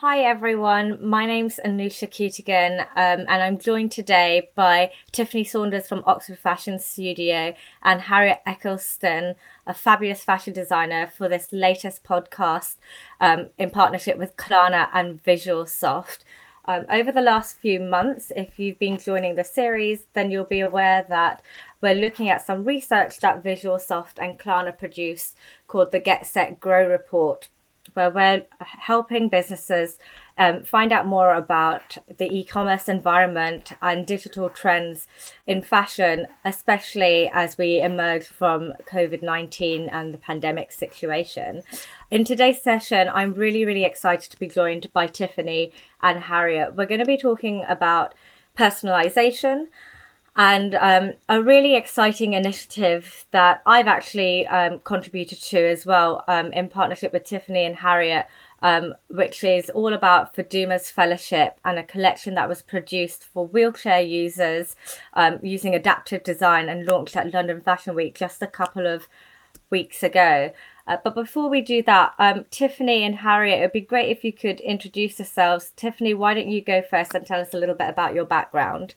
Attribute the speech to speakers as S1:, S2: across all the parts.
S1: Hi everyone, my name's Anusha Couttigane, um, and I'm joined today by Tiffany Saunders from Oxford Fashion Studio and Harriet Eccleston, a fabulous fashion designer, for this latest podcast um, in partnership with Klarna and Visualsoft. Um, over the last few months, if you've been joining the series, then you'll be aware that we're looking at some research that Visualsoft and Klarna produced called the Get Set Grow Report where we're helping businesses um, find out more about the e-commerce environment and digital trends in fashion, especially as we emerge from COVID-19 and the pandemic situation. In today's session, I'm really, really excited to be joined by Tiffany and Harriet. We're going to be talking about personalization and um, a really exciting initiative that I've actually um, contributed to as well um, in partnership with Tiffany and Harriet, um, which is all about Faduma's Fellowship and a collection that was produced for wheelchair users um, using adaptive design and launched at London Fashion Week just a couple of weeks ago. Uh, but before we do that, um, Tiffany and Harriet, it would be great if you could introduce yourselves. Tiffany, why don't you go first and tell us a little bit about your background?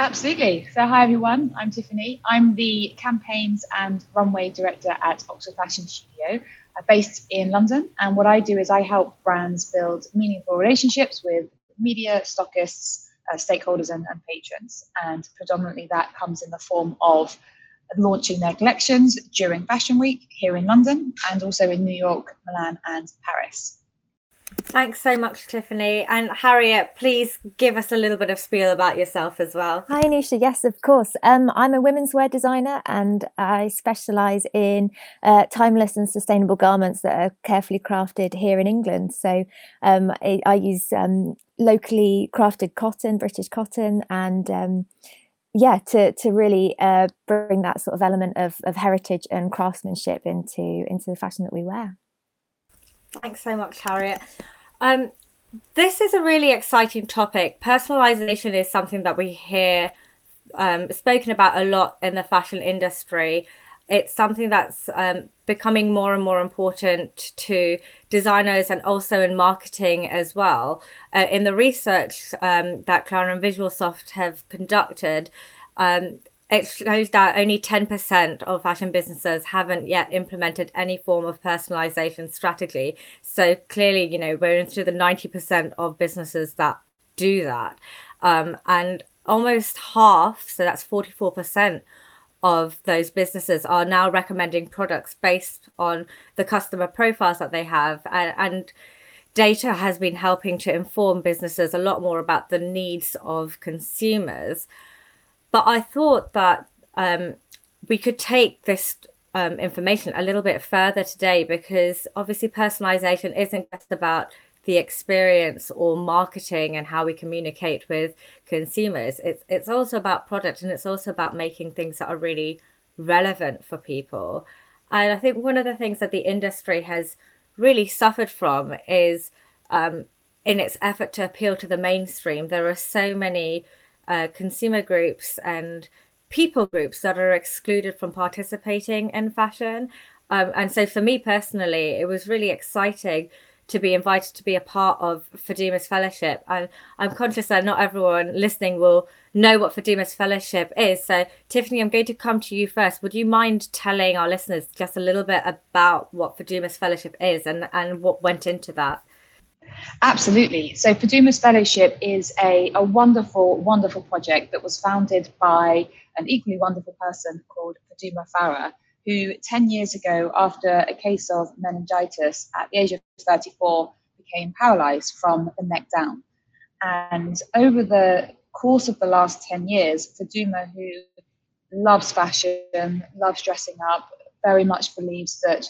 S2: Absolutely. So, hi everyone. I'm Tiffany. I'm the campaigns and runway director at Oxford Fashion Studio, uh, based in London. And what I do is I help brands build meaningful relationships with media, stockists, uh, stakeholders, and, and patrons. And predominantly that comes in the form of launching their collections during Fashion Week here in London and also in New York, Milan, and Paris.
S1: Thanks so much, Tiffany. And Harriet, please give us a little bit of spiel about yourself as well.
S3: Hi, Anisha. Yes, of course. Um, I'm a women's wear designer and I specialise in uh, timeless and sustainable garments that are carefully crafted here in England. So um, I, I, use um, locally crafted cotton, British cotton, and um, yeah, to to really uh, bring that sort of element of, of heritage and craftsmanship into into the fashion that we wear.
S1: Thanks so much, Harriet. Um, this is a really exciting topic. Personalization is something that we hear um, spoken about a lot in the fashion industry. It's something that's um, becoming more and more important to designers and also in marketing as well. Uh, in the research um, that Klarna and Visualsoft have conducted, um, it shows that only 10% of fashion businesses haven't yet implemented any form of personalization strategy. So clearly, you know, we're into the 90% of businesses that do that. Um, and almost half, so that's 44% of those businesses are now recommending products based on the customer profiles that they have. And, and data has been helping to inform businesses a lot more about the needs of consumers. But I thought that um, we could take this um, information a little bit further today because obviously personalization isn't just about the experience or marketing and how we communicate with consumers. It's it's also about product and it's also about making things that are really relevant for people. And I think one of the things that the industry has really suffered from is um, in its effort to appeal to the mainstream, there are so many uh, consumer groups and people groups that are excluded from participating in fashion. Um, and so for me personally, it was really exciting to be invited to be a part of Faduma's Fellowship. And I'm conscious that not everyone listening will know what Faduma's Fellowship is. So, Tiffany, I'm going to come to you first. Would you mind telling our listeners just a little bit about what Faduma's Fellowship is and, and what went into that?
S2: Absolutely. So Faduma's Fellowship is a, a wonderful, wonderful project that was founded by an equally wonderful person called Faduma Farah, who 10 years ago, after a case of meningitis at the age of 34, became paralyzed from the neck down. And over the course of the last 10 years, Faduma, who loves fashion, loves dressing up, very much believes that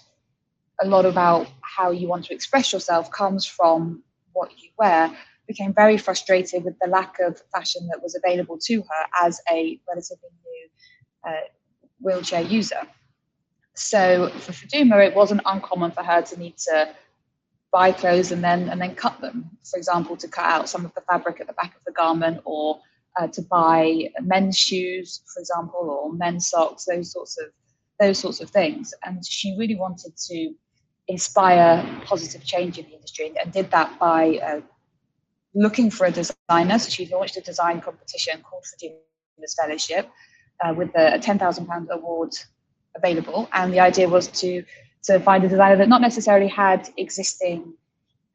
S2: a lot about how you want to express yourself comes from what you wear, became very frustrated with the lack of fashion that was available to her as a relatively new uh, wheelchair user. So for Faduma, it wasn't uncommon for her to need to buy clothes and then and then cut them. For example, to cut out some of the fabric at the back of the garment, or uh, to buy men's shoes, for example, or men's socks, those sorts of those sorts of things. And she really wanted to inspire positive change in the industry and did that by uh, looking for a designer. So she launched a design competition called Faduma's Fellowship uh, with a £10,000 award available. And the idea was to, to find a designer that not necessarily had existing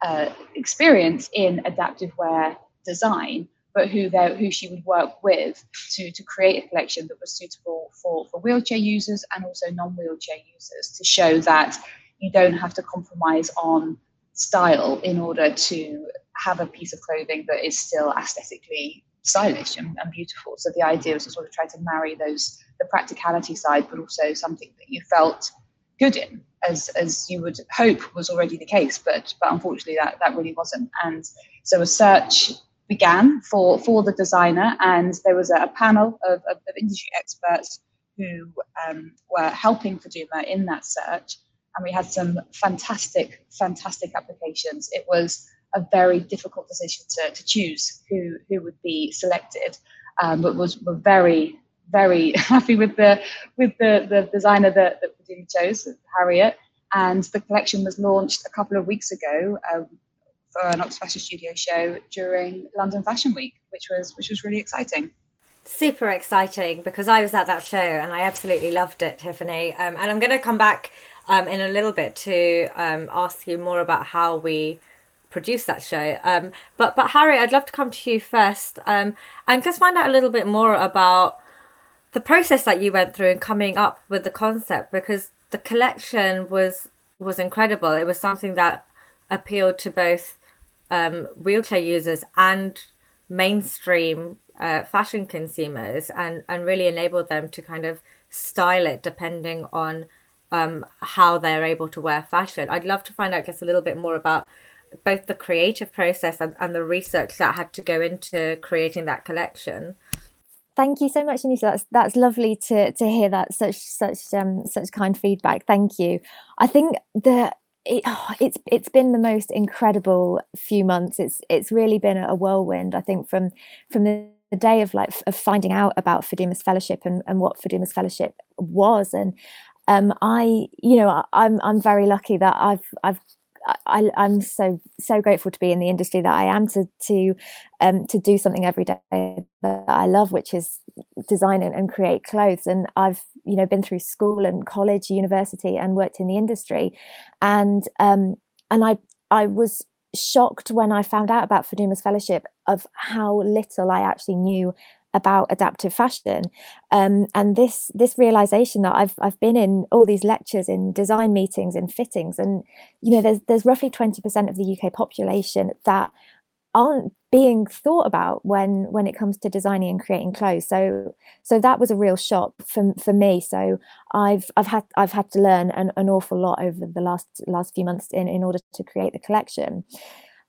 S2: uh, experience in adaptive wear design, but who who she would work with to, to create a collection that was suitable for, for wheelchair users and also non-wheelchair users to show that you don't have to compromise on style in order to have a piece of clothing that is still aesthetically stylish and, and beautiful. So the idea was to sort of try to marry those the practicality side, but also something that you felt good in, as as you would hope was already the case. But but unfortunately that that really wasn't. And so a search began for for the designer, and there was a, a panel of, of, of, industry experts who um, were helping Faduma in that search. And we had some fantastic, fantastic applications. It was a very difficult decision to, to choose who who would be selected, um, but was were very very happy with the with the, the designer that that chose, Harriet. And the collection was launched a couple of weeks ago um, for an Oxford Fashion Studio show during London Fashion Week, which was which was really exciting.
S1: Super exciting because I was at that show and I absolutely loved it, Tiffany. Um, and I'm going to come back um, in a little bit to um, ask you more about how we produce that show. Um, but but Harry, I'd love to come to you first um, and just find out a little bit more about the process that you went through in coming up with the concept because the collection was was incredible. It was something that appealed to both um, wheelchair users and mainstream uh, fashion consumers and and really enabled them to kind of style it depending on um, how they're able to wear fashion. I'd love to find out just a little bit more about both the creative process and, and the research that had to go into creating that collection.
S3: Thank you so much, Anita. That's that's lovely to to hear that such such um such kind feedback. Thank you. I think the it, oh, it's it's been the most incredible few months. It's it's really been a whirlwind. I think from from the, the day of like of finding out about Faduma's fellowship and, and what Faduma's fellowship was, and um, I you know I'm I'm very lucky that I've I've I, am so so grateful to be in the industry that I am to to um, to do something every day that I love, which is design and, and create clothes. And I've you know been through school and college, university, and worked in the industry, and um, and I I was shocked when I found out about Faduma's fellowship of how little I actually knew about adaptive fashion. Um, and this this realization that I've I've been in all these lectures in design meetings and fittings and you know there's there's roughly 20% of the UK population that aren't being thought about when when it comes to designing and creating clothes. So so that was a real shock for, for me. So I've I've had I've had to learn an, an awful lot over the last last few months in in order to create the collection.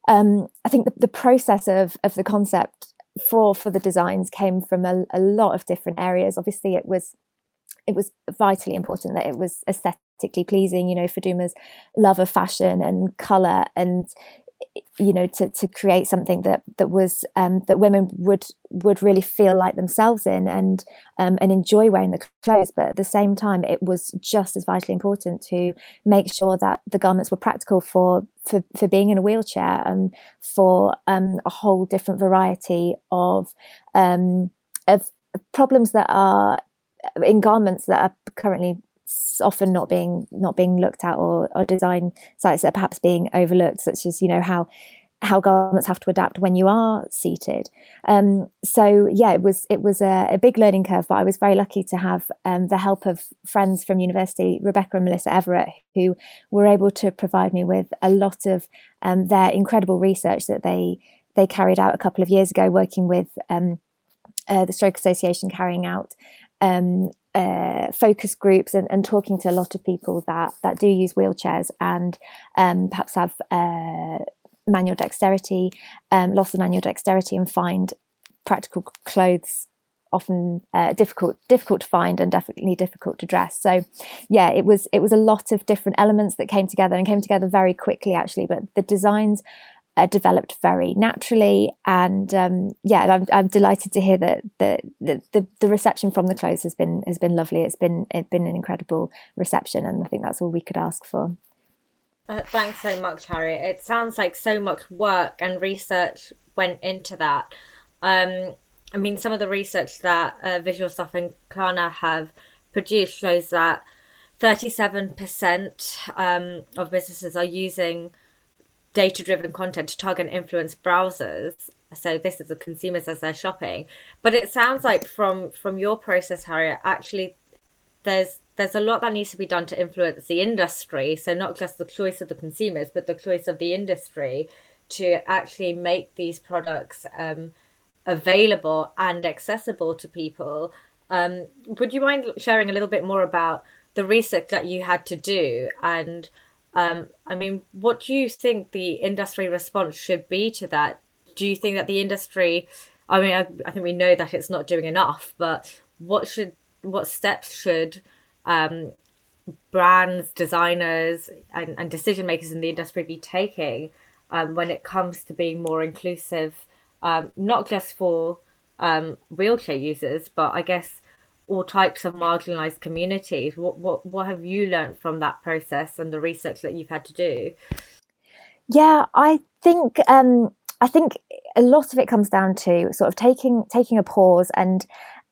S3: Um, I think the, the process of of the concept for for the designs came from a, a lot of different areas. Obviously it was it was vitally important that it was aesthetically pleasing you know Faduma's love of fashion and color and you know to to create something that that was um, that women would would really feel like themselves in and um, and enjoy wearing the clothes. But at the same time it was just as vitally important to make sure that the garments were practical for for, for being in a wheelchair and for um, a whole different variety of um, of problems that are in garments that are currently often not being not being looked at or, or design sites that are perhaps being overlooked such as you know how how garments have to adapt when you are seated. Um, so yeah it was it was a, a, big learning curve but i was very lucky to have um, the help of friends from university rebecca and melissa everett who were able to provide me with a lot of um, their incredible research that they they carried out a couple of years ago working with um, uh, the stroke association carrying out um, uh, focus groups and, and, talking to a lot of people that that do use wheelchairs and um, perhaps have uh, manual dexterity, um, loss of manual dexterity, and find practical clothes often uh, difficult difficult to find and definitely difficult to dress. So yeah it was it was a lot of different elements that came together and came together very quickly actually but the designs uh, developed very naturally. And um, yeah, I'm, I'm delighted to hear that the, the the reception from the clothes has been has been lovely. It's been it's been an incredible reception, and I think that's all we could ask for.
S1: Uh, thanks so much, Harriet. It sounds like so much work and research went into that. Um, I mean, some of the research that uh, Visualsoft and Klarna have produced shows that 37% um, of businesses are using data driven content to target and influence browsers. So this is the consumers as they're shopping. But it sounds like from from your process, Harriet, actually there's there's a lot that needs to be done to influence the industry. So not just the choice of the consumers, but the choice of the industry to actually make these products um, available and accessible to people. Um, would you mind sharing a little bit more about the research that you had to do? And um, I mean, what do you think the industry response should be to that? Do you think that the industry, I mean, I, I think we know that it's not doing enough, but what should, what steps should um, brands, designers, and, and decision makers in the industry be taking um, when it comes to being more inclusive, um, not just for um, wheelchair users, but I guess all types of marginalized communities. What what what have you learned from that process and the research that you've had to do?
S3: Yeah, I think um, I think a lot of it comes down to sort of taking taking a pause and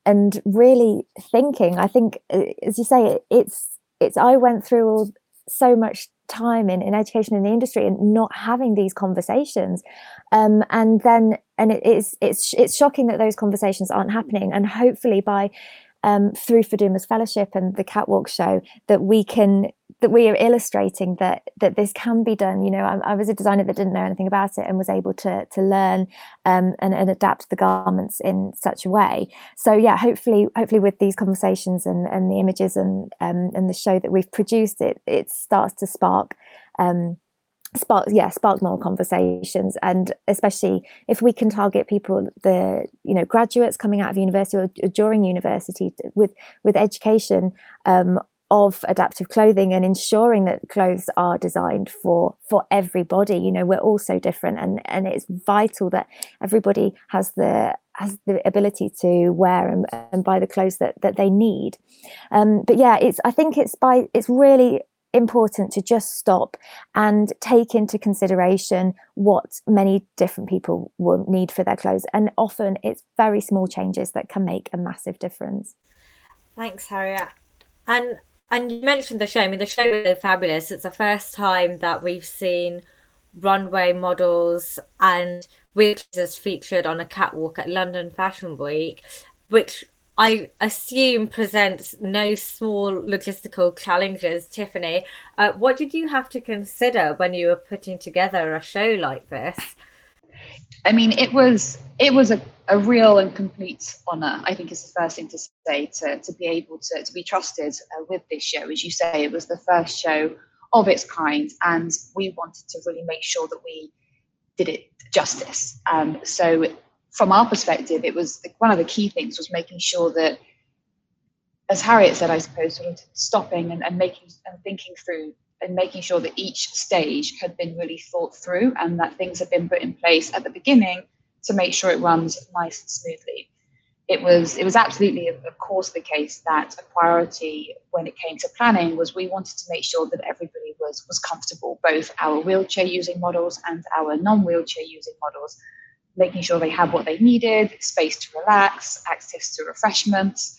S3: and really thinking i think uh, as you say it's it's i went through all, so much time in, in education in the industry and not having these conversations um, and then and it is it's it's shocking that those conversations aren't happening and hopefully by um, through Faduma's fellowship and the catwalk show that we can that we are illustrating that that this can be done. You know, I, I was a designer that didn't know anything about it and was able to to learn um, and, and adapt the garments in such a way. So yeah, hopefully, hopefully with these conversations and and the images and um, and the show that we've produced, it it starts to spark. Um, spark yeah spark more conversations. And especially if we can target people the you know graduates coming out of university or, during university with with education um, of adaptive clothing and ensuring that clothes are designed for for everybody. You know we're all so different and and it's vital that everybody has the has the ability to wear and, and buy the clothes that that they need. Um, but yeah it's i think it's by it's really important to just stop and take into consideration what many different people will need for their clothes. And often it's very small changes that can make a massive difference.
S1: Thanks, Harriet. And and you mentioned the show. I mean, the show is fabulous. It's the first time that we've seen runway models and wheelchairs featured on a catwalk at London Fashion Week, which I assume presents no small logistical challenges, Tiffany. Uh, what did you have to consider when you were putting together a show like this?
S2: I mean, it was it was a, a real and complete honor. I think is the first thing to say to, to be able to, to be trusted uh, with this show. As you say, it was the first show of its kind, and we wanted to really make sure that we did it justice. Um, so from our perspective, it was one of the key things was making sure that, as Harriet said, I suppose, sort of stopping and, and making and thinking through and making sure that each stage had been really thought through and that things had been put in place at the beginning to make sure it runs nice and smoothly. It was it was absolutely of course the case that a priority when it came to planning was we wanted to make sure that everybody was was comfortable, both our wheelchair using models and our non-wheelchair using models making sure they had what they needed, space to relax, access to refreshments,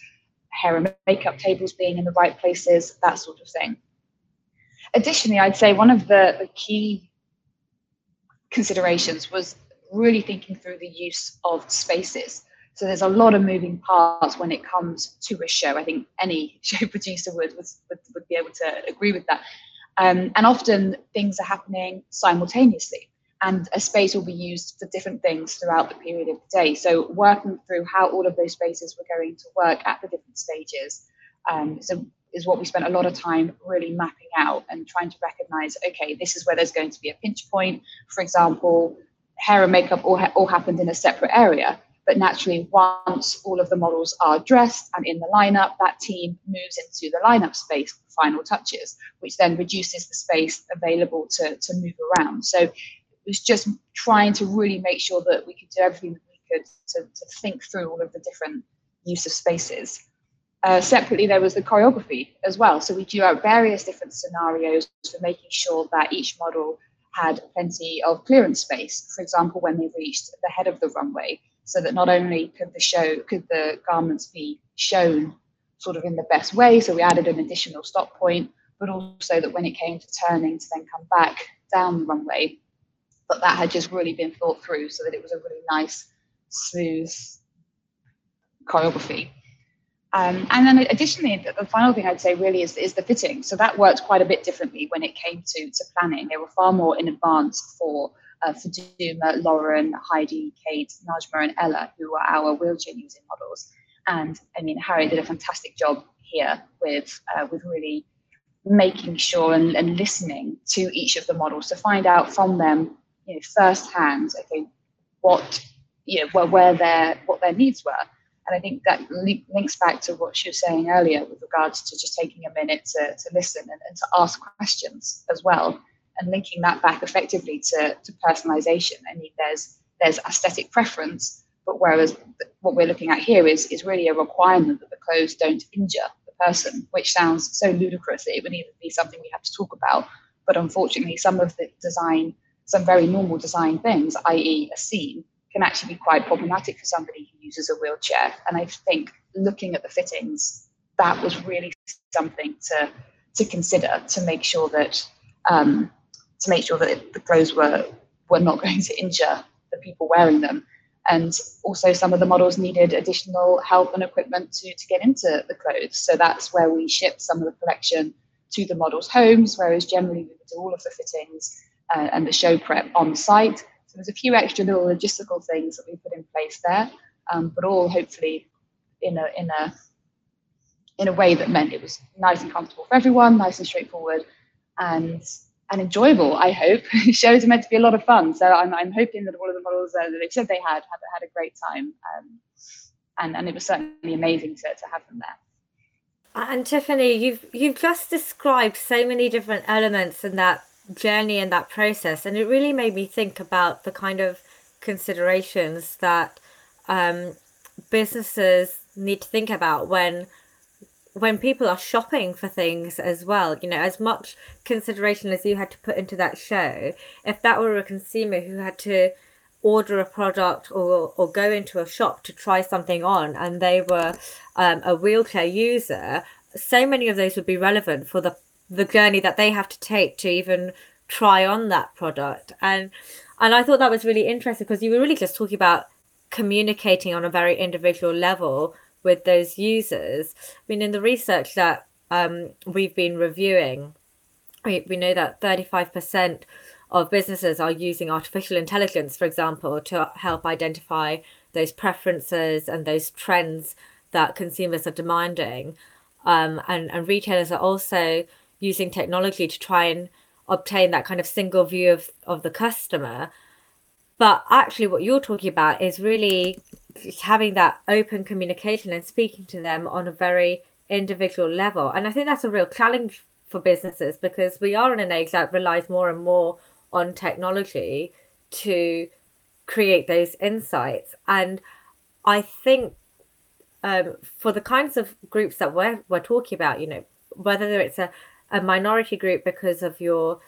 S2: hair and makeup tables being in the right places, that sort of thing. Additionally, I'd say one of the, the key considerations was really thinking through the use of spaces. So there's a lot of moving parts when it comes to a show. I think any show producer would would, would be able to agree with that. Um, and often things are happening simultaneously and a space will be used for different things throughout the period of the day. So working through how all of those spaces were going to work at the different stages um, is what we spent a lot of time really mapping out and trying to recognize, okay, this is where there's going to be a pinch point. For example, hair and makeup all, ha- all happened in a separate area. But naturally, once all of the models are dressed and in the lineup, that team moves into the lineup space for final touches, which then reduces the space available to, to move around. So was just trying to really make sure that we could do everything that we could to, to think through all of the different use of spaces. uh, separately, there was the choreography as well. So we drew out various different scenarios for making sure that each model had plenty of clearance space. For example, when they reached the head of the runway, so that not only could the show could the garments be shown sort of in the best way, so we added an additional stop point, but also that when it came to turning to then come back down the runway, that that had just really been thought through, so that it was a really nice, smooth choreography. Um, and then additionally, the, the, final thing I'd say really is, is the fitting. So that worked quite a bit differently when it came to, to planning. They were far more in advance for uh, Faduma, Lauren, Heidi, Kate, Najma, and Ella, who are our wheelchair using models. And I mean, Harriet did a fantastic job here with uh, with really making sure and, and listening to each of the models to find out from them, you know, firsthand, okay, what you know, where, where their what their needs were and I think that links back to what she was saying earlier with regards to just taking a minute to, to listen and, and to ask questions as well, and linking that back effectively to, to personalization. I mean, there's there's aesthetic preference, but whereas what we're looking at here is is really a requirement that the clothes don't injure the person, which sounds so ludicrous that it would even be something we have to talk about. But unfortunately, some of the design, some very normal design things, i.e., a seam, can actually be quite problematic for somebody who uses a wheelchair. And I think looking at the fittings, that was really something to to consider to make sure that um, to make sure that the clothes were were not going to injure the people wearing them. And also, some of the models needed additional help and equipment to, to get into the clothes. So that's where we shipped some of the collection to the models' homes, whereas generally we would do all of the fittings uh, and the show prep on site. So there's a few extra little logistical things that we put in place there, um, but all hopefully in a in a in a way that meant it was nice and comfortable for everyone, nice and straightforward, and and enjoyable. I hope shows are meant to be a lot of fun, so I'm I'm hoping that all of the models uh, that they said they had had had a great time, um, and and it was certainly amazing to to have them there.
S1: And Tiffany, you've you've just described so many different elements in that journey and that process. And it really made me think about the kind of considerations that um, businesses need to think about when when people are shopping for things as well. You know as much consideration as you had to put into that show if that were a consumer who had to order a product or or go into a shop to try something on and they were um, a wheelchair user so many of those would be relevant for the the journey that they have to take to even try on that product and and I thought that was really interesting because you were really just talking about communicating on a very individual level with those users. I mean, in the research that um, we've been reviewing, we, we know that 35% of businesses are using artificial intelligence, for example, to help identify those preferences and those trends that consumers are demanding. Um, and, and retailers are also using technology to try and obtain that kind of single view of, of the customer. But actually, what you're talking about is really having that open communication and speaking to them on a very individual level. And I think that's a real challenge for businesses because we are in an age that relies more and more on technology to create those insights. And I think um, for the kinds of groups that we're, we're talking about, you know, whether it's a a minority group because of your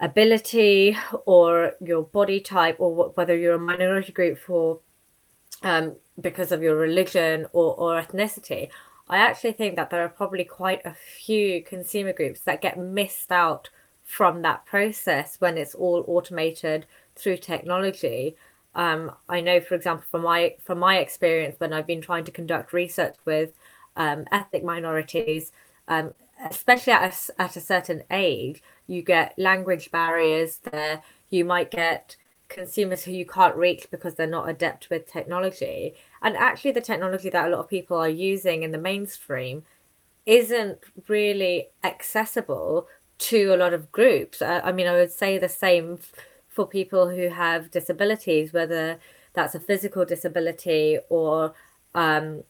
S1: ability or your body type or whether you're a minority group for um, because of your religion or, or ethnicity. I actually think that there are probably quite a few consumer groups that get missed out from that process when it's all automated through technology. Um, i know for example from my from my experience when i've been trying to conduct research with um, ethnic minorities um, especially at a, at a certain age, you get language barriers there. You might get consumers who you can't reach because they're not adept with technology. And actually, the technology that a lot of people are using in the mainstream isn't really accessible to a lot of groups. I, I mean, I would say the same for people who have disabilities, whether that's a physical disability or um,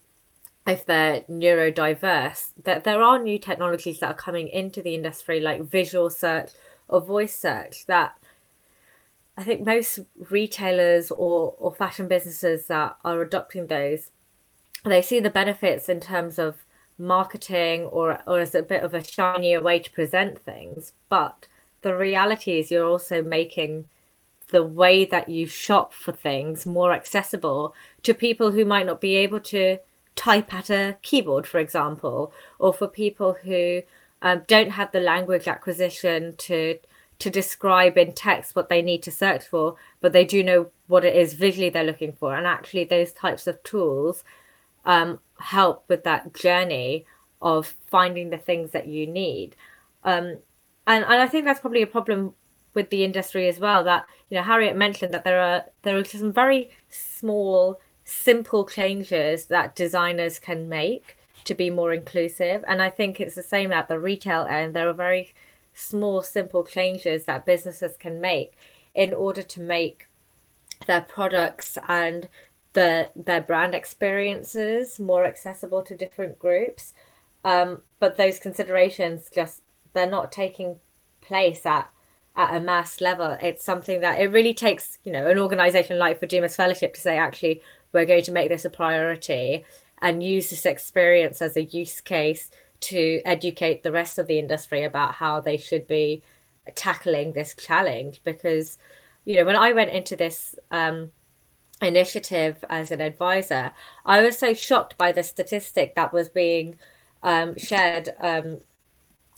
S1: if they're neurodiverse, that there are new technologies that are coming into the industry, like visual search or voice search, that I think most retailers or, or fashion businesses that are adopting those, they see the benefits in terms of marketing or or as a bit of a shinier way to present things. But the reality is you're also making the way that you shop for things more accessible to people who might not be able to type at a keyboard for example or for people who um, don't have the language acquisition to to describe in text what they need to search for but they do know what it is visually they're looking for and actually those types of tools um, help with that journey of finding the things that you need. Um, and, and I think that's probably a problem with the industry as well. That you know, Harriet mentioned that there are there are some very small, simple changes that designers can make to be more inclusive. And I think it's the same at the retail end. There are very small, simple changes that businesses can make in order to make their products and the their brand experiences more accessible to different groups. Um, but those considerations just they're not taking place at at a mass level. It's something that it really takes, you know, an organization like Faduma's Fellowship to say, actually, we're going to make this a priority and use this experience as a use case to educate the rest of the industry about how they should be tackling this challenge. Because, you know, when I went into this um, initiative as an advisor, I was so shocked by the statistic that was being um, shared um,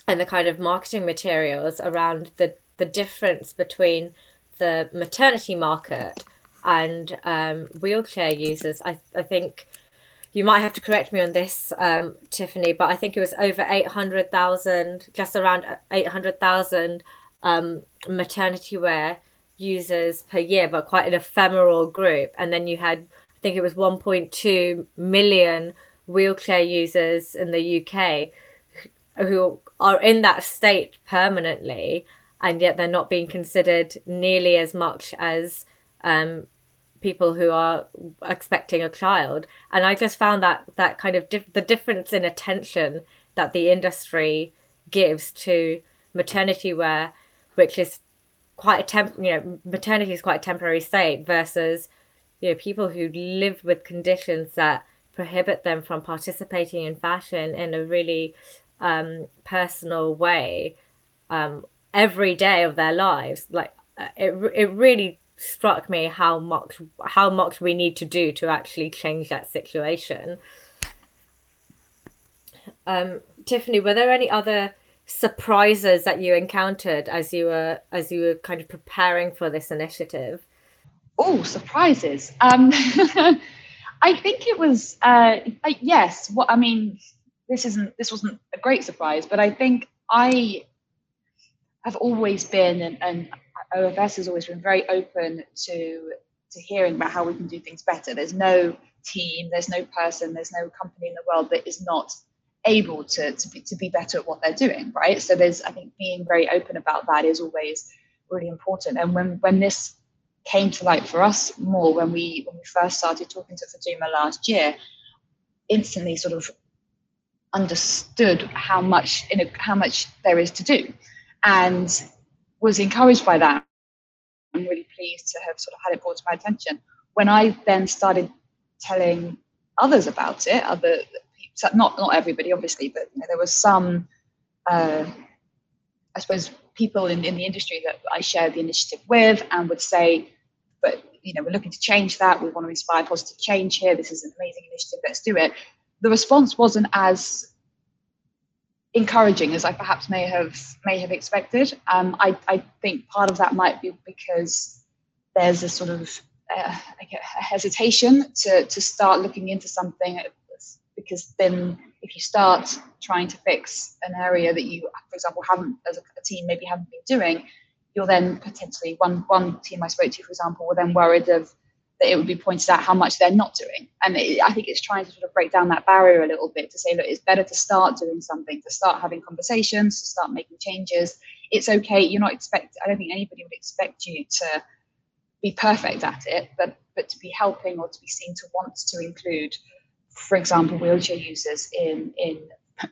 S1: in the kind of marketing materials around the, the difference between the maternity market and um, wheelchair users. I, I think you might have to correct me on this, um, Tiffany, but I think it was over 800,000, just around 800,000 um, maternity wear users per year, but quite an ephemeral group. And then you had, I think it was 1.2 million wheelchair users in the UK who are in that state permanently, and yet they're not being considered nearly as much as um, people who are expecting a child. And I just found that that kind of the difference in attention that the industry gives to maternity wear, which is quite a temp you know maternity is quite a temporary state versus you know people who live with conditions that prohibit them from participating in fashion in a really um, personal way um, every day of their lives like uh, it, it really struck me how much how much we need to do to actually change that situation um, tiffany were there any other surprises that you encountered as you were as you were kind of preparing for this initiative?
S2: Oh, surprises. Um, I think it was uh, I, yes. What I mean, this isn't this wasn't a great surprise, but I think I have always been and, and OFS has always been very open to to hearing about how we can do things better. There's no team, there's no person, there's no company in the world that is not able to, to, be, to be better at what they're doing, right? So there's, I think, being very open about that is always really important. And when when this came to light for us more when we when we first started talking to Faduma last year, instantly sort of understood how much in a, how much there is to do, and was encouraged by that. I'm really pleased to have sort of had it brought to my attention. When I then started telling others about it, other not not everybody obviously, but you know, there was some, uh, I suppose, people in, in the industry that I shared the initiative with and would say, but you know, we're looking to change that. We want to inspire positive change here. This is an amazing initiative. Let's do it. The response wasn't as encouraging as I perhaps may have may have expected. Um, I, I think part of that might be because there's a sort of uh, a hesitation to to start looking into something because then if you start trying to fix an area that you, for example, haven't as a, a team maybe haven't been doing, you're then potentially one one team I spoke to, for example, were then worried of that it would be pointed out how much they're not doing. And it, I think it's trying to sort of break down that barrier a little bit to say, look, it's better to start doing something, to start having conversations, to start making changes. It's okay. You're not expect. I don't think anybody would expect you to be perfect at it, but but to be helping or to be seen to want to include for example, wheelchair users in in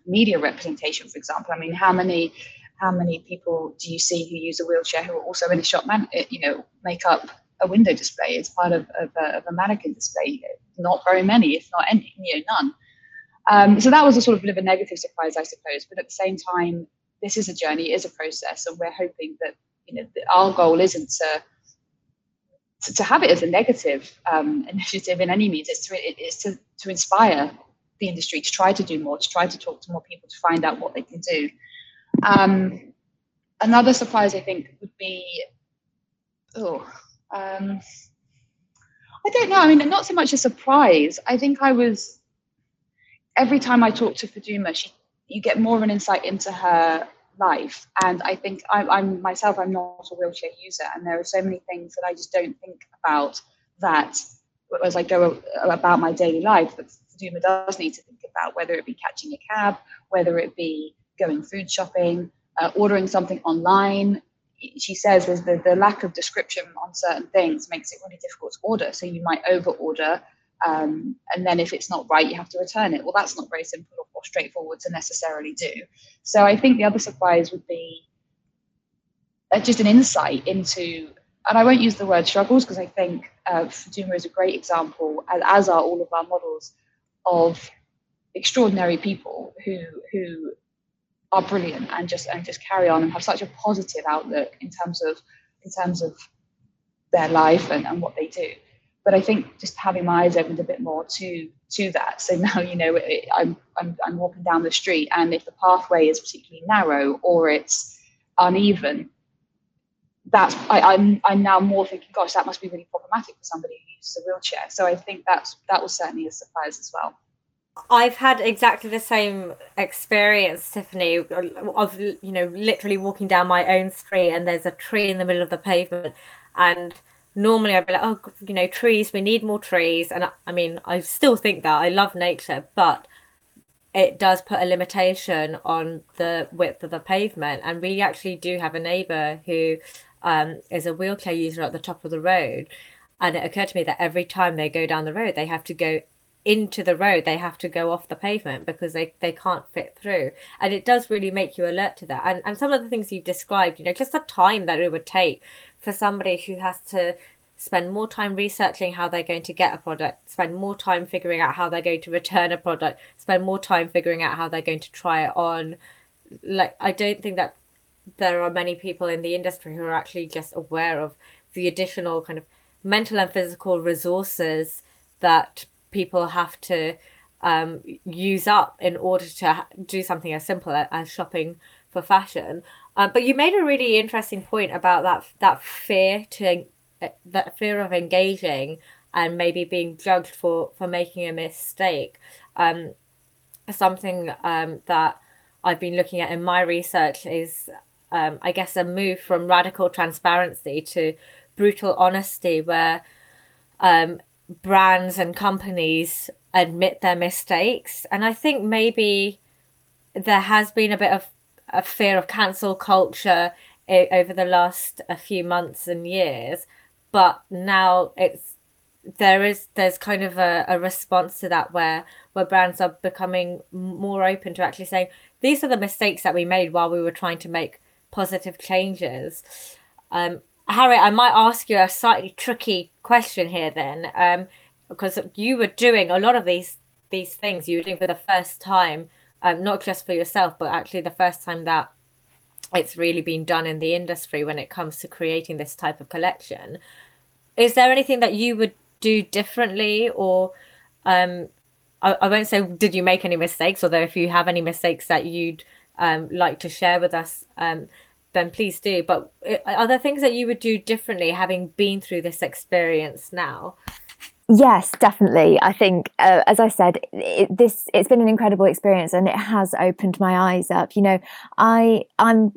S2: media representation, for example. I mean, how many how many people do you see who use a wheelchair who are also in a shop man, you know, make up a window display as part of, of, a, of a mannequin display? Not very many, if not any, you know, none. Um, so that was a sort of bit of a negative surprise, I suppose. But at the same time, this is a journey, it is a process, and we're hoping that you know our goal isn't to to, to have it as a negative um, initiative in any means. It's to it's to to inspire the industry to try to do more, to try to talk to more people, to find out what they can do. Um, another surprise, I think, would be oh. Um, I don't know. I mean, not so much a surprise. I think I was every time I talk to Faduma, she you get more of an insight into her life. And I think I'm, I'm myself, I'm not a wheelchair user, and there are so many things that I just don't think about that as I go about my daily life that Faduma does need to think about, whether it be catching a cab, whether it be going food shopping, uh, ordering something online. She says there's the, the lack of description on certain things makes it really difficult to order. So you might over order um, and then if it's not right, you have to return it. Well, that's not very simple or, or straightforward to necessarily do. So I think the other surprise would be uh, just an insight into, and I won't use the word struggles because I think uh, Faduma is a great example, as, as are all of our models, of extraordinary people who who are brilliant and just and just carry on and have such a positive outlook in terms of in terms of their life and, and what they do but I think just having my eyes opened a bit more to to that. So now you know it, I'm, I'm I'm walking down the street, and if the pathway is particularly narrow or it's uneven, that's I, I'm I'm now more thinking, gosh, that must be really problematic for somebody who uses a wheelchair. So I think that's that was certainly a surprise as well.
S1: I've had exactly the same experience, Tiffany, of you know literally walking down my own street and there's a tree in the middle of the pavement and normally I'd be like, oh, you know, trees, we need more trees. And I, I mean, I still think that I love nature, but it does put a limitation on the width of the pavement. And we actually do have a neighbour who um, is a wheelchair user at the top of the road. And it occurred to me that every time they go down the road, they have to go into the road, they have to go off the pavement because they, they can't fit through. And it does really make you alert to that. And, and some of the things you've described, you know, just the time that it would take for somebody who has to spend more time researching how they're going to get a product, spend more time figuring out how they're going to return a product, spend more time figuring out how they're going to try it on. Like, I don't think that there are many people in the industry who are actually just aware of the additional kind of mental and physical resources that people have to um, use up in order to do something as simple as shopping for fashion. Uh, but you made a really interesting point about that that fear to that fear of engaging and maybe being judged for for making a mistake. Um, something um, that I've been looking at in my research is, um, I guess, a move from radical transparency to brutal honesty, where um, brands and companies admit their mistakes. And I think maybe there has been a bit of a fear of cancel culture over the last a few months and years but now it's there is there's kind of a, a response to that where where brands are becoming more open to actually saying these are the mistakes that we made while we were trying to make positive changes um harry i might ask you a slightly tricky question here then um because you were doing a lot of these these things you were doing for the first time um, not just for yourself, but actually the first time that it's really been done in the industry when it comes to creating this type of collection. Is there anything that you would do differently, or um, I, I won't say did you make any mistakes, although if you have any mistakes that you'd um, like to share with us, um, then please do. But uh, are there things that you would do differently having been through this experience now?
S3: Yes, definitely. I think, uh, as I said, it, this it's been an incredible experience, and it has opened my eyes up. You know, I I'm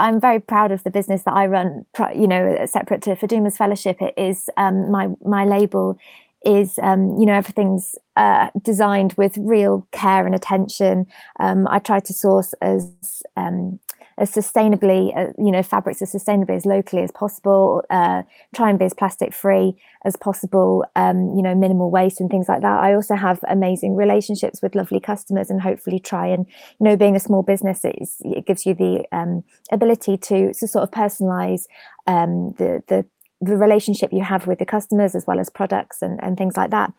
S3: I'm very proud of the business that I run. You know, separate to Faduma's Fellowship, it is um, my my label is um, you know everything's uh, designed with real care and attention. Um, I try to source as um, as sustainably, uh, you know, fabrics as sustainably as locally as possible. Uh, try and be as plastic free as possible. Um, you know, minimal waste and things like that. I also have amazing relationships with lovely customers, and hopefully try and you know, being a small business, it gives you the um, ability to to sort of personalize um, the the the relationship you have with the customers as well as products and, and things like that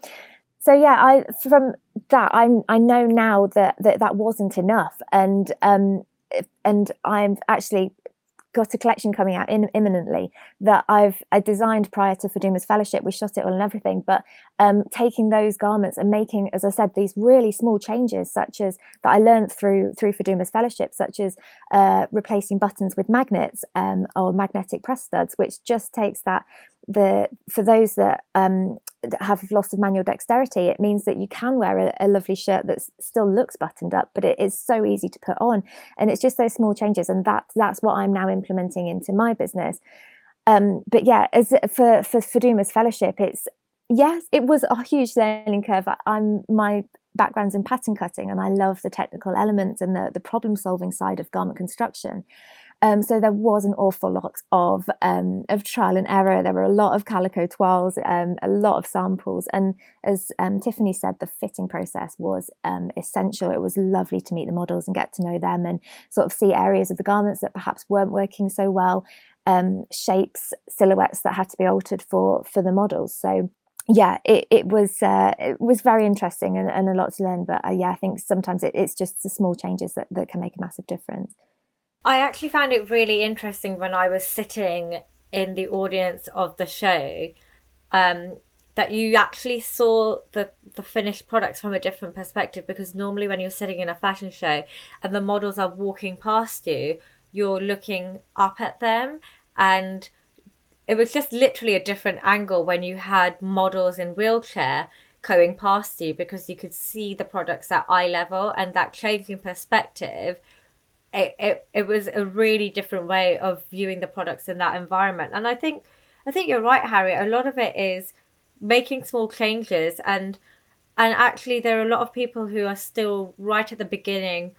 S3: so yeah, I from that I I know now that that, that wasn't enough, and um, and I've actually got a collection coming out in, imminently that I've I designed prior to Faduma's fellowship. We shot it all and everything, but um, taking those garments and making, as I said, these really small changes, such as that I learned through through Faduma's fellowship, such as uh, replacing buttons with magnets um, or magnetic press studs, which just takes that the for those that um, have loss of manual dexterity, it means that you can wear a, a lovely shirt that still looks buttoned up, but it is so easy to put on. And it's just those small changes, and that that's what I'm now implementing into my business. Um, but yeah, as for for Faduma's fellowship, it's yes, it was a huge learning curve. I'm my background's in pattern cutting, and I love the technical elements and the the problem solving side of garment construction. Um, so there was an awful lot of um, of trial and error. There were a lot of calico toiles, um, a lot of samples, and as um, Tiffany said, the fitting process was um, essential. It was lovely to meet the models and get to know them, and sort of see areas of the garments that perhaps weren't working so well, um, shapes, silhouettes that had to be altered for for the models. So yeah, it, it was uh, it was very interesting and, and a lot to learn. But uh, yeah, I think sometimes it, it's just the small changes that, that can make a massive difference.
S1: I actually found it really interesting when I was sitting in the audience of the show um, that you actually saw the the finished products from a different perspective because normally when you're sitting in a fashion show and the models are walking past you you're looking up at them. And it was just literally a different angle when you had models in wheelchair going past you because you could see the products at eye level and that changing perspective it, it, it was a really different way of viewing the products in that environment. And I think I think you're right, Harry. A lot of it is making small changes and and actually there are a lot of people who are still right at the beginning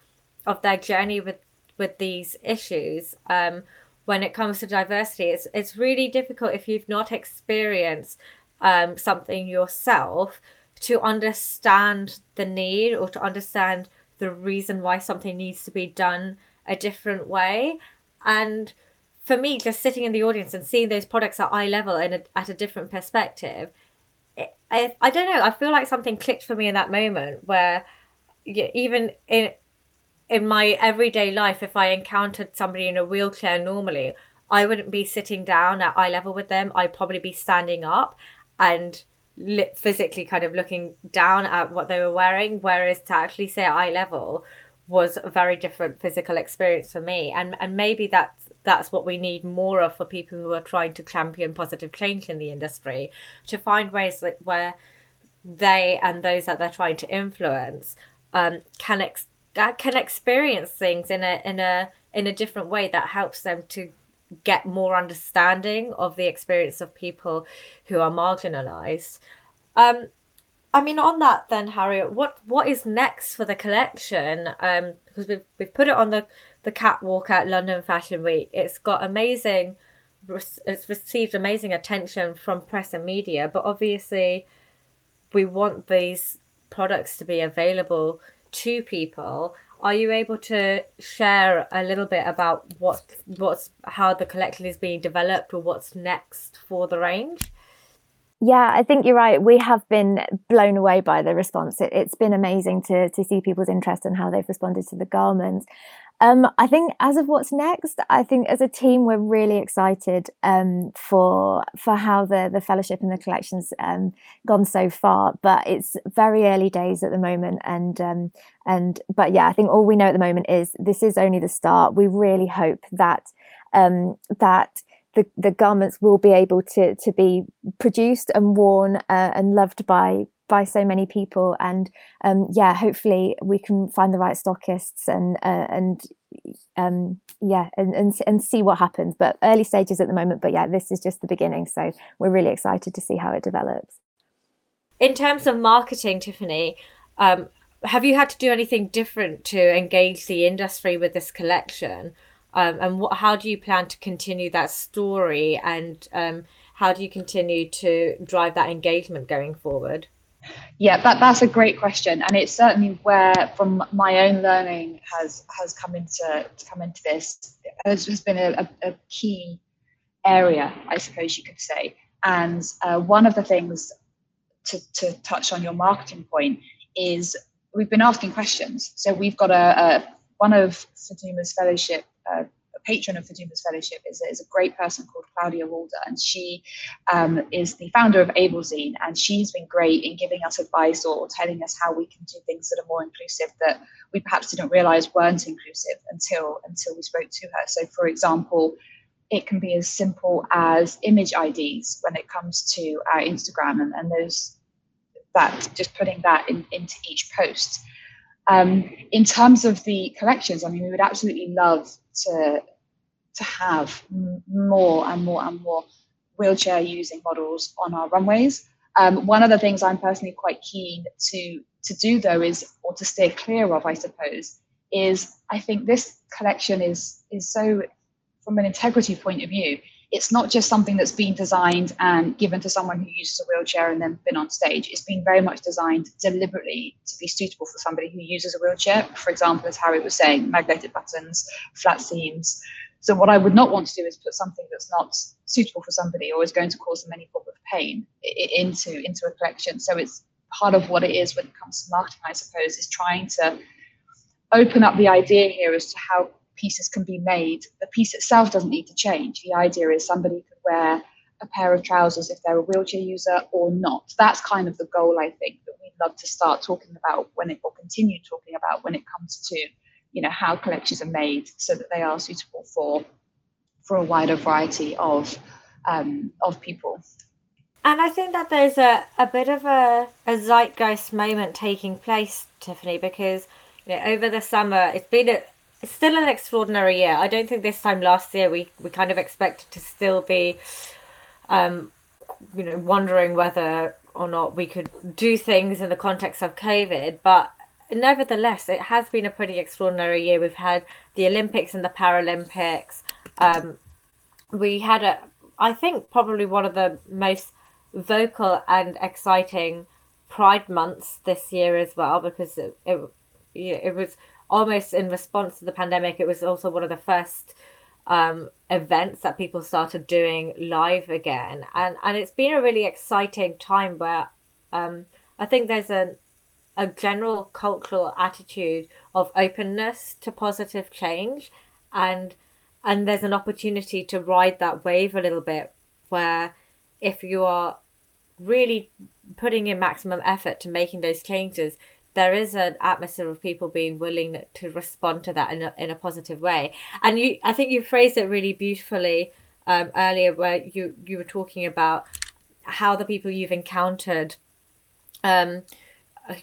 S1: of their journey with with these issues. Um, when it comes to diversity, it's it's really difficult if you've not experienced um, something yourself to understand the need or to understand the reason why something needs to be done a different way. And for me, just sitting in the audience and seeing those products at eye level and at a different perspective, it, I, I don't know. I feel like something clicked for me in that moment where even in in my everyday life, if I encountered somebody in a wheelchair normally, I wouldn't be sitting down at eye level with them. I'd probably be standing up and physically kind of looking down at what they were wearing, whereas to actually say eye level was a very different physical experience for me, and and maybe that's that's what we need more of for people who are trying to champion positive change in the industry, to find ways that where they and those that they're trying to influence um, can ex- can experience things in a in a in a different way that helps them to get more understanding of the experience of people who are marginalized. Um, I mean, on that then, Harriet, what what is next for the collection? Um, because we've we've put it on the the catwalk at London Fashion Week. It's got amazing, it's received amazing attention from press and media. But obviously, we want these products to be available to people are you able to share a little bit about what what's how the collection is being developed or what's next for the range?
S3: Yeah, I think you're right. We have been blown away by the response. It, has been amazing to to see people's interest and how they've responded to the garments. Um, I think as of what's next, I think as a team we're really excited um, for for how the the fellowship and the collections um, gone so far. But it's very early days at the moment, and um, and but yeah, I think all we know at the moment is this is only the start. We really hope that um, that the, the garments will be able to to be produced and worn uh, and loved by by so many people and um, yeah hopefully we can find the right stockists and uh, and um, yeah and, and and see what happens. But early stages at the moment but yeah this is just the beginning so we're really excited to see how it develops.
S1: In terms of marketing tiffany um, have you had to do anything different to engage the industry with this collection? Um, and what how do you plan to continue that story and um, how do you continue to drive that engagement going forward
S2: yeah, that, that's a great question, and it's certainly where, from my own learning, has has come into to come into this has, has been a, a, key area, I suppose you could say. And uh, one of the things to, to touch on your marketing point is we've been asking questions. So we've got a, a one of Faduma's fellowship, uh, patron of Faduma's fellowship is, is a great person called Claudia Walder, and she um, is the founder of AbleZine, and she's been great in giving us advice or telling us how we can do things that are more inclusive that we perhaps didn't realize weren't inclusive until until we spoke to her. So, for example, it can be as simple as image IDs when it comes to our Instagram and, and those that just putting that in, into each post. Um, in terms of the collections, I mean, we would absolutely love to to have more and more and more wheelchair using models on our runways. Um, one of the things I'm personally quite keen to to do though is or to steer clear of, I suppose, is I think this collection is is so from an integrity point of view, it's not just something that's been designed and given to someone who uses a wheelchair and then been on stage. It's been very much designed deliberately to be suitable for somebody who uses a wheelchair. For example, as Harry was saying, magnetic buttons, flat seams. So what I would not want to do is put something that's not suitable for somebody or is going to cause them any form of pain into into a collection. So it's part of what it is when it comes to marketing, I suppose, is trying to open up the idea here as to how pieces can be made. The piece itself doesn't need to change. The idea is somebody could wear a pair of trousers if they're a wheelchair user or not. That's kind of the goal I think that we'd love to start talking about when it or continue talking about when it comes to, you know, how collections are made so that they are suitable for for a wider variety of um, of people.
S1: And I think that there's a, a bit of a, a zeitgeist moment taking place, Tiffany, because you know, over the summer it's been a, it's still an extraordinary year. I don't think this time last year we, we kind of expected to still be, um, you know, wondering whether or not we could do things in the context of COVID. But nevertheless, it has been a pretty extraordinary year. We've had the Olympics and the Paralympics. Um, we had a, I think, probably one of the most vocal and exciting Pride months this year as well, because it, it, it was almost in response to the pandemic, it was also one of the first um, events that people started doing live again, and and it's been a really exciting time where um, I think there's a a general cultural attitude of openness to positive change, and and there's an opportunity to ride that wave a little bit where if you are really putting in maximum effort to making those changes there is an atmosphere of people being willing to respond to that in a, in a positive way. And you, I think you phrased it really beautifully um, earlier, where you you were talking about how the people you've encountered um,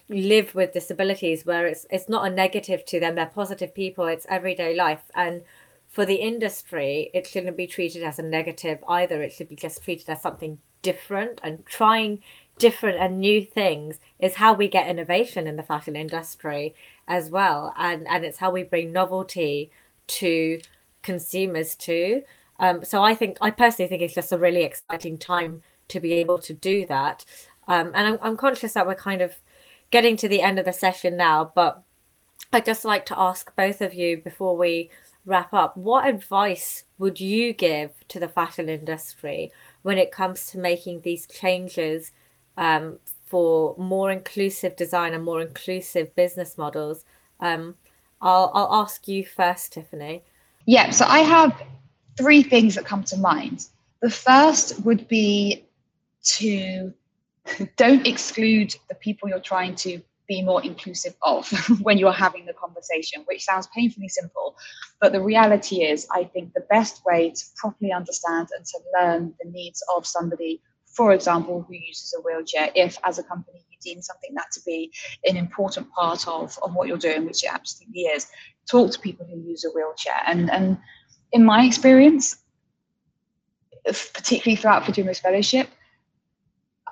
S1: live with disabilities, where it's it's not a negative to them; they're positive people. It's everyday life, and for the industry, it shouldn't be treated as a negative either. It should be just treated as something different and trying different and new things is how we get innovation in the fashion industry as well and and it's how we bring novelty to consumers too um, so i think i personally think it's just a really exciting time to be able to do that um, and I'm, I'm conscious that we're kind of getting to the end of the session now but i'd just like to ask both of you before we wrap up what advice would you give to the fashion industry when it comes to making these changes um, for more inclusive design and more inclusive business models. Um, I'll, I'll ask you first, Tiffany.
S2: Yeah, so I have three things that come to mind. The first would be to don't exclude the people you're trying to be more inclusive of when you're having the conversation, which sounds painfully simple. But the reality is, I think the best way to properly understand and to learn the needs of somebody for example, who uses a wheelchair, if as a company you deem something that to be an important part of, of what you're doing, which it absolutely is, talk to people who use a wheelchair. And, and in my experience, particularly throughout Faduma's fellowship,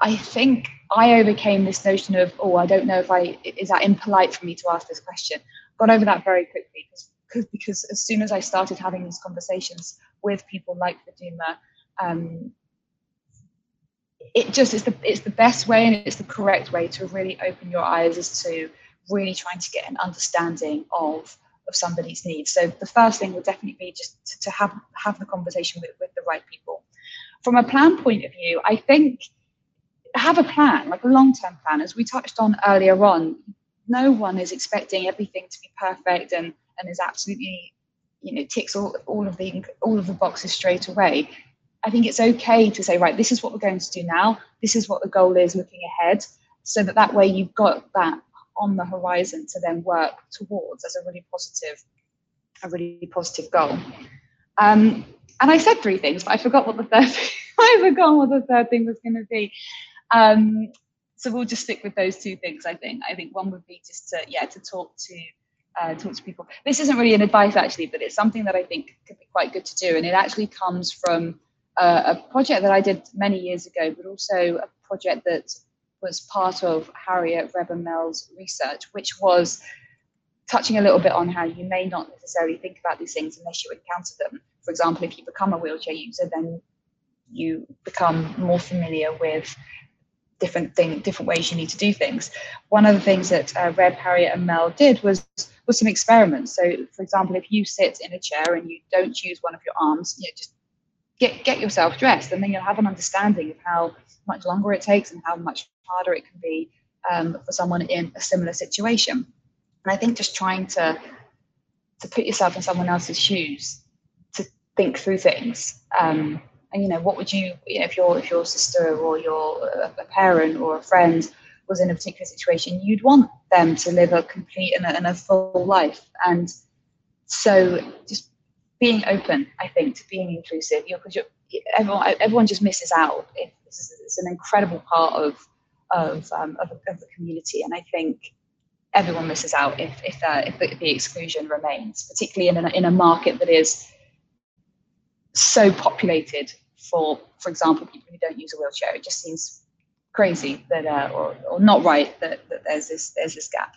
S2: I think I overcame this notion of, oh, I don't know if I, is that impolite for me to ask this question? Got over that very quickly because, because as soon as I started having these conversations with people like Faduma, um, it just is the it's the best way and it's the correct way to really open your eyes as to really trying to get an understanding of of somebody's needs. So the first thing would definitely be just to have have the conversation with, with the right people. From a plan point of view, I think have a plan, like a long term plan. As we touched on earlier on, no one is expecting everything to be perfect and, and is absolutely, you know, ticks all, all of the all of the boxes straight away. I think it's okay to say, right, this is what we're going to do now. This is what the goal is looking ahead, so that that way you've got that on the horizon to then work towards as a really positive, a really positive goal. Um, and I said three things, but I forgot what the third. I forgot what the third thing was going to be. Um, so we'll just stick with those two things. I think. I think one would be just to yeah to talk to uh, talk to people. This isn't really an advice actually, but it's something that I think could be quite good to do, and it actually comes from uh, a project that I did many years ago, but also a project that was part of Harriet Reber-Mel's research, which was touching a little bit on how you may not necessarily think about these things unless you encounter them. For example, if you become a wheelchair user, then you become more familiar with different thing, different ways you need to do things. One of the things that uh, Reb, Harriet, and Mel did was was some experiments. So, for example, if you sit in a chair and you don't use one of your arms, you know, just get get yourself dressed, and then you'll have an understanding of how much longer it takes and how much harder it can be um, for someone in a similar situation. And I think just trying to to put yourself in someone else's shoes, to think through things. Um, and you know, what would you, you know, if your if your sister or your a parent or a friend was in a particular situation, you'd want them to live a complete and a, and a full life. And so, just being open, I think, to being inclusive, you because everyone everyone just misses out. It's, an incredible part of of, um, of, of the community, and I think everyone misses out if if, uh, if, the, if the exclusion remains, particularly in a, in a market that is so populated for, for example, people who don't use a wheelchair. It just seems crazy that, uh, or, or not right that, that there's this there's this gap.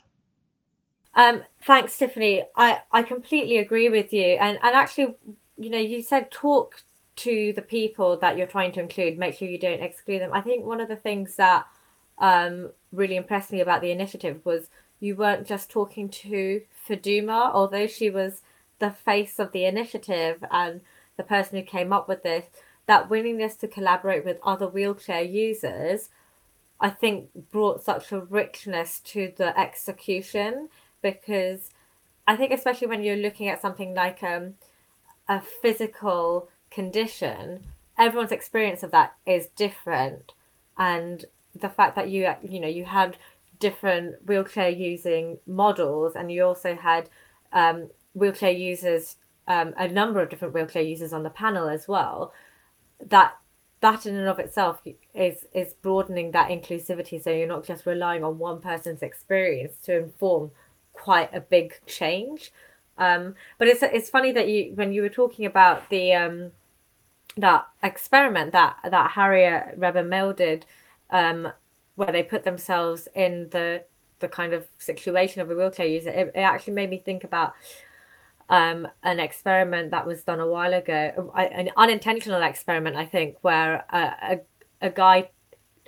S1: Um, thanks, Tiffany. I, I completely agree with you. And and actually, you know, you said talk to the people that you're trying to include. Make sure you don't exclude them. I think one of the things that um, really impressed me about the initiative was you weren't just talking to Faduma, although she was the face of the initiative and the person who came up with this, that willingness to collaborate with other wheelchair users, I think brought such a richness to the execution because I think especially when you're looking at something like um, a physical condition, everyone's experience of that is different, and the fact that you you know you had different wheelchair using models and you also had um, wheelchair users um, a number of different wheelchair users on the panel as well that that in and of itself is is broadening that inclusivity. So you're not just relying on one person's experience to inform quite a big change. Um, but it's it's funny that you when you were talking about the um, that experiment that that Harriet Reber-Mel did um, where they put themselves in the the kind of situation of a wheelchair user it, it actually made me think about um, an experiment that was done a while ago, an unintentional experiment, I think, where a, a, a guy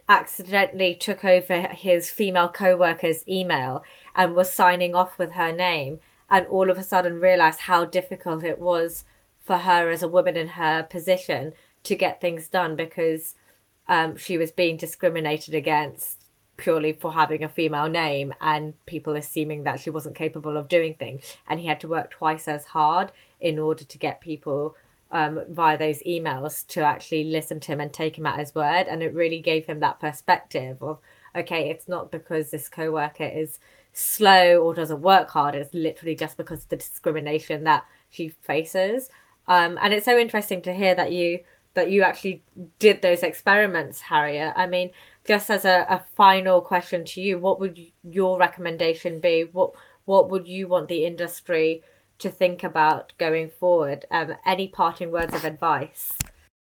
S1: accidentally took over his female co-worker's email and was signing off with her name and all of a sudden realized how difficult it was for her as a woman in her position to get things done because um, she was being discriminated against purely for having a female name and people assuming that she wasn't capable of doing things. And he had to work twice as hard in order to get people um, via those emails to actually listen to him and take him at his word. And it really gave him that perspective of, okay, it's not because this co-worker is slow or doesn't work hard. It's literally just because of the discrimination that she faces. Um, and it's so interesting to hear that you that you actually did those experiments, Harriet. I mean, just as a, a final question to you, what would your recommendation be? What what would you want the industry to think about going forward? Um, any parting words of advice?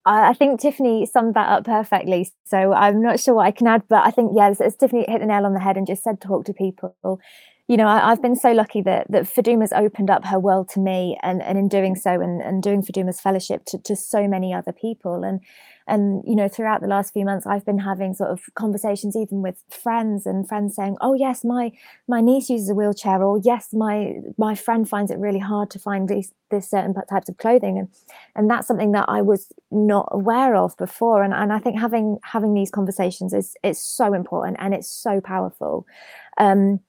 S3: I think Tiffany summed that up perfectly. So I'm not sure what I can add, but I think yes, it's Tiffany hit the nail on the head and just said talk to people. You know, I, have been so lucky that that Faduma's opened up her world to me, and and in doing so, and and doing Faduma's fellowship to to so many other people, and and you know throughout the last few months i've been having sort of conversations even with friends and friends saying oh yes my my niece uses a wheelchair or yes my my friend finds it really hard to find these this certain types of clothing. And and that's something that i was not aware of before. And, and i think having having these conversations is is so important and it's so powerful. Um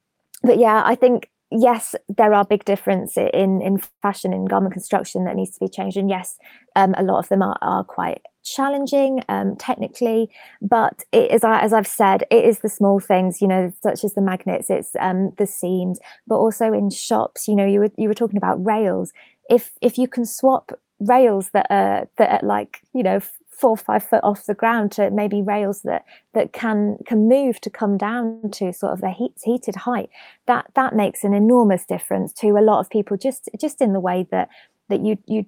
S3: but yeah i think yes, there are big differences in in fashion and garment construction that needs to be changed, and yes, um, a lot of them are, are quite challenging um, technically. But it, as I as I've said, it is the small things, you know, such as the magnets, it's um, the seams, but also in shops. You know, you were you were talking about rails. If if you can swap rails that are that are like you know four or five foot off the ground to maybe rails that that can can move to come down to sort of the heat, heated height that that makes an enormous difference to a lot of people just just in the way that that you you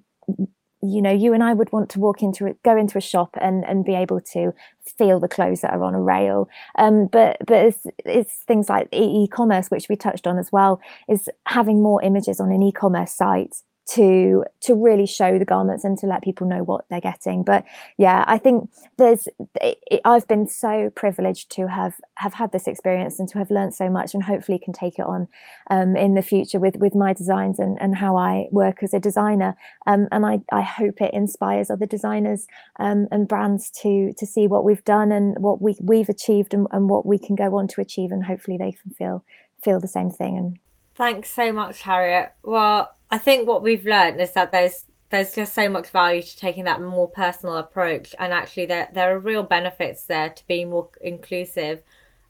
S3: you know you and I would want to walk into go into a shop and and be able to feel the clothes that are on a rail. Um, but but it's, it's things like e-commerce which we touched on as well is having more images on an e-commerce site to to really show the garments and to let people know what they're getting. But yeah i think there's it, it, i've been so privileged to have have had this experience and to have learned so much and hopefully can take it on um, in the future with with my designs and and how i work as a designer. Um, and i i hope it inspires other designers um, and brands to to see what we've done and what we we've achieved and, and what we can go on to achieve and hopefully they can feel feel the same thing. And
S1: thanks so much harriet. Well I think what we've learned is that there's there's just so much value to taking that more personal approach, and actually there there are real benefits there to being more inclusive,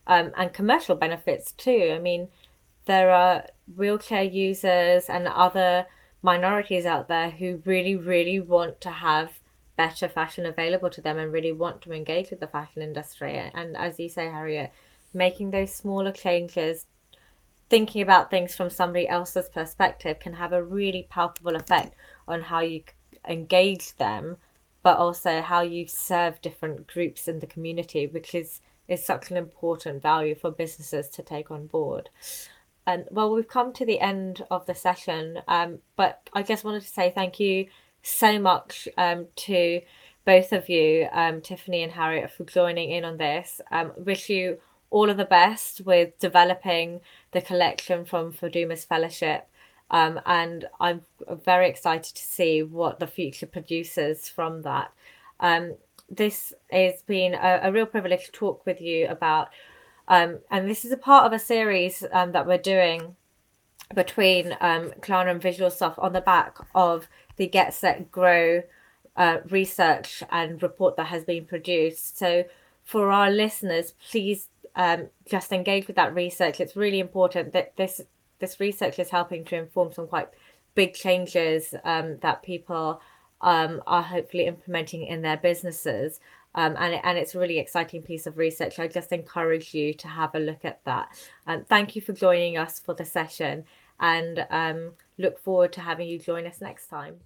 S1: um, and commercial benefits too. I mean, there are wheelchair users and other minorities out there who really really want to have better fashion available to them and really want to engage with the fashion industry. And as you say, Harriet, making those smaller changes thinking about things from somebody else's perspective can have a really palpable effect on how you engage them, but also how you serve different groups in the community, which is is such an important value for businesses to take on board. And well, we've come to the end of the session, um, but I just wanted to say thank you so much um, to both of you, um, Tiffany and Harriet, for joining in on this. Um, wish you all of the best with developing the collection from Faduma's Fellowship. Um, and I'm very excited to see what the future produces from that. Um, this has been a, a, real privilege to talk with you about, um, and this is a part of a series um, that we're doing between um, Klarna and Visualsoft on the back of the Get Set Grow uh, research and report that has been produced. So, for our listeners, please um, just engage with that research. It's really important that this this research is helping to inform some quite big changes um, that people um, are hopefully implementing in their businesses. Um, and, and it's a really exciting piece of research. I just encourage you to have a look at that. Um, thank you for joining us for the session and um, look forward to having you join us next time.